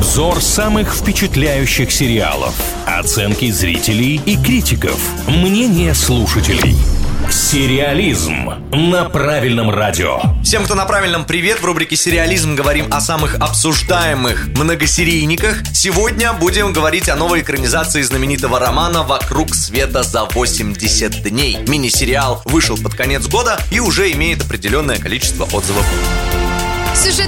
Обзор самых впечатляющих сериалов. Оценки зрителей и критиков. Мнение слушателей. Сериализм на правильном радио. Всем, кто на правильном привет, в рубрике «Сериализм» говорим о самых обсуждаемых многосерийниках. Сегодня будем говорить о новой экранизации знаменитого романа «Вокруг света за 80 дней». Мини-сериал вышел под конец года и уже имеет определенное количество отзывов.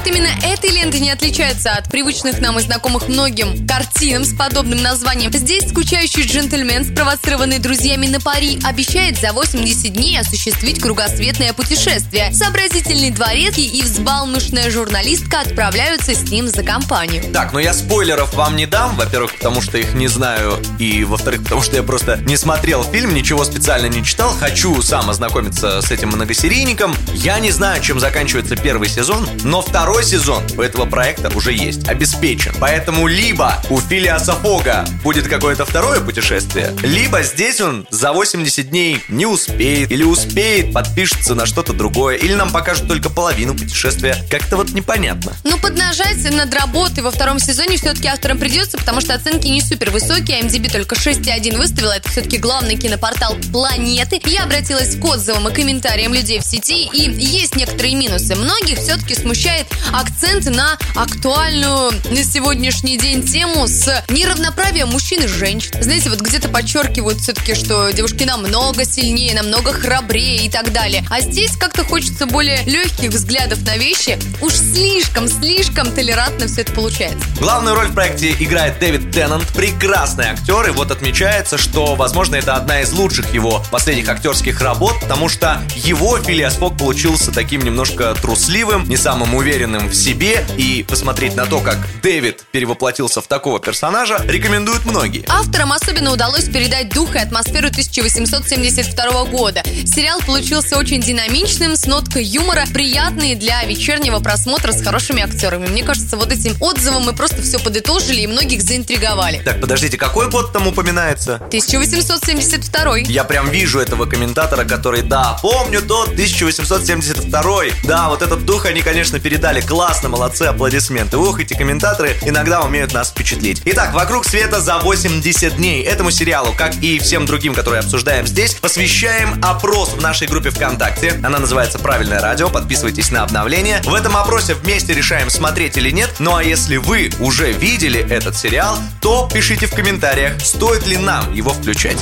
Сюжет именно этой ленты не отличается от привычных нам и знакомых многим картинам с подобным названием. Здесь скучающий джентльмен, спровоцированный друзьями на пари, обещает за 80 дней осуществить кругосветное путешествие. Сообразительный дворецкий и взбалмошная журналистка отправляются с ним за компанию. Так, но я спойлеров вам не дам. Во-первых, потому что их не знаю. И, во-вторых, потому что я просто не смотрел фильм, ничего специально не читал. Хочу сам ознакомиться с этим многосерийником. Я не знаю, чем заканчивается первый сезон, но второй сезон у этого проекта уже есть, обеспечен. Поэтому либо у Филиаса Фога будет какое-то второе путешествие, либо здесь он за 80 дней не успеет, или успеет, подпишется на что-то другое, или нам покажут только половину путешествия. Как-то вот непонятно. Ну, поднажать над работой во втором сезоне все-таки авторам придется, потому что оценки не супер высокие. MDB только 6,1 выставила. Это все-таки главный кинопортал планеты. Я обратилась к отзывам и комментариям людей в сети, и есть некоторые минусы. Многих все-таки смущает акцент на актуальную на сегодняшний день тему с неравноправием мужчин и женщин. Знаете, вот где-то подчеркивают все-таки, что девушки намного сильнее, намного храбрее и так далее. А здесь как-то хочется более легких взглядов на вещи. Уж слишком, слишком толерантно все это получается. Главную роль в проекте играет Дэвид Теннант, прекрасный актер, и вот отмечается, что, возможно, это одна из лучших его последних актерских работ, потому что его Филиас Фок получился таким немножко трусливым, не самым уверенным в себе, и посмотреть на то, как Дэвид перевоплотился в такого персонажа, рекомендуют многие. Авторам особенно удалось передать дух и атмосферу 1872 года. Сериал получился очень динамичным, с ноткой юмора, приятный для вечернего просмотра с хорошими актерами. Мне кажется, вот этим отзывом мы просто все подытожили и многих заинтриговали. Так, подождите, какой год там упоминается? 1872. Я прям вижу этого комментатора, который, да, помню тот 1872. Да, вот этот дух они, конечно, передали. Классно, молодцы, аплодисменты. Ух, эти комментаторы иногда умеют нас впечатлить. Итак, «Вокруг света за 80 дней». Этому сериалу, как и всем другим, которые обсуждаем здесь, посвящаем опрос в нашей группе ВКонтакте. Она называется «Правильное радио». Подписывайтесь на обновление. В этом опросе вместе решаем, смотреть или нет. Ну а если вы уже видели этот сериал, то пишите в комментариях, стоит ли нам его включать.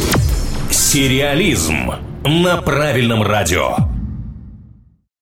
Сериализм на правильном радио.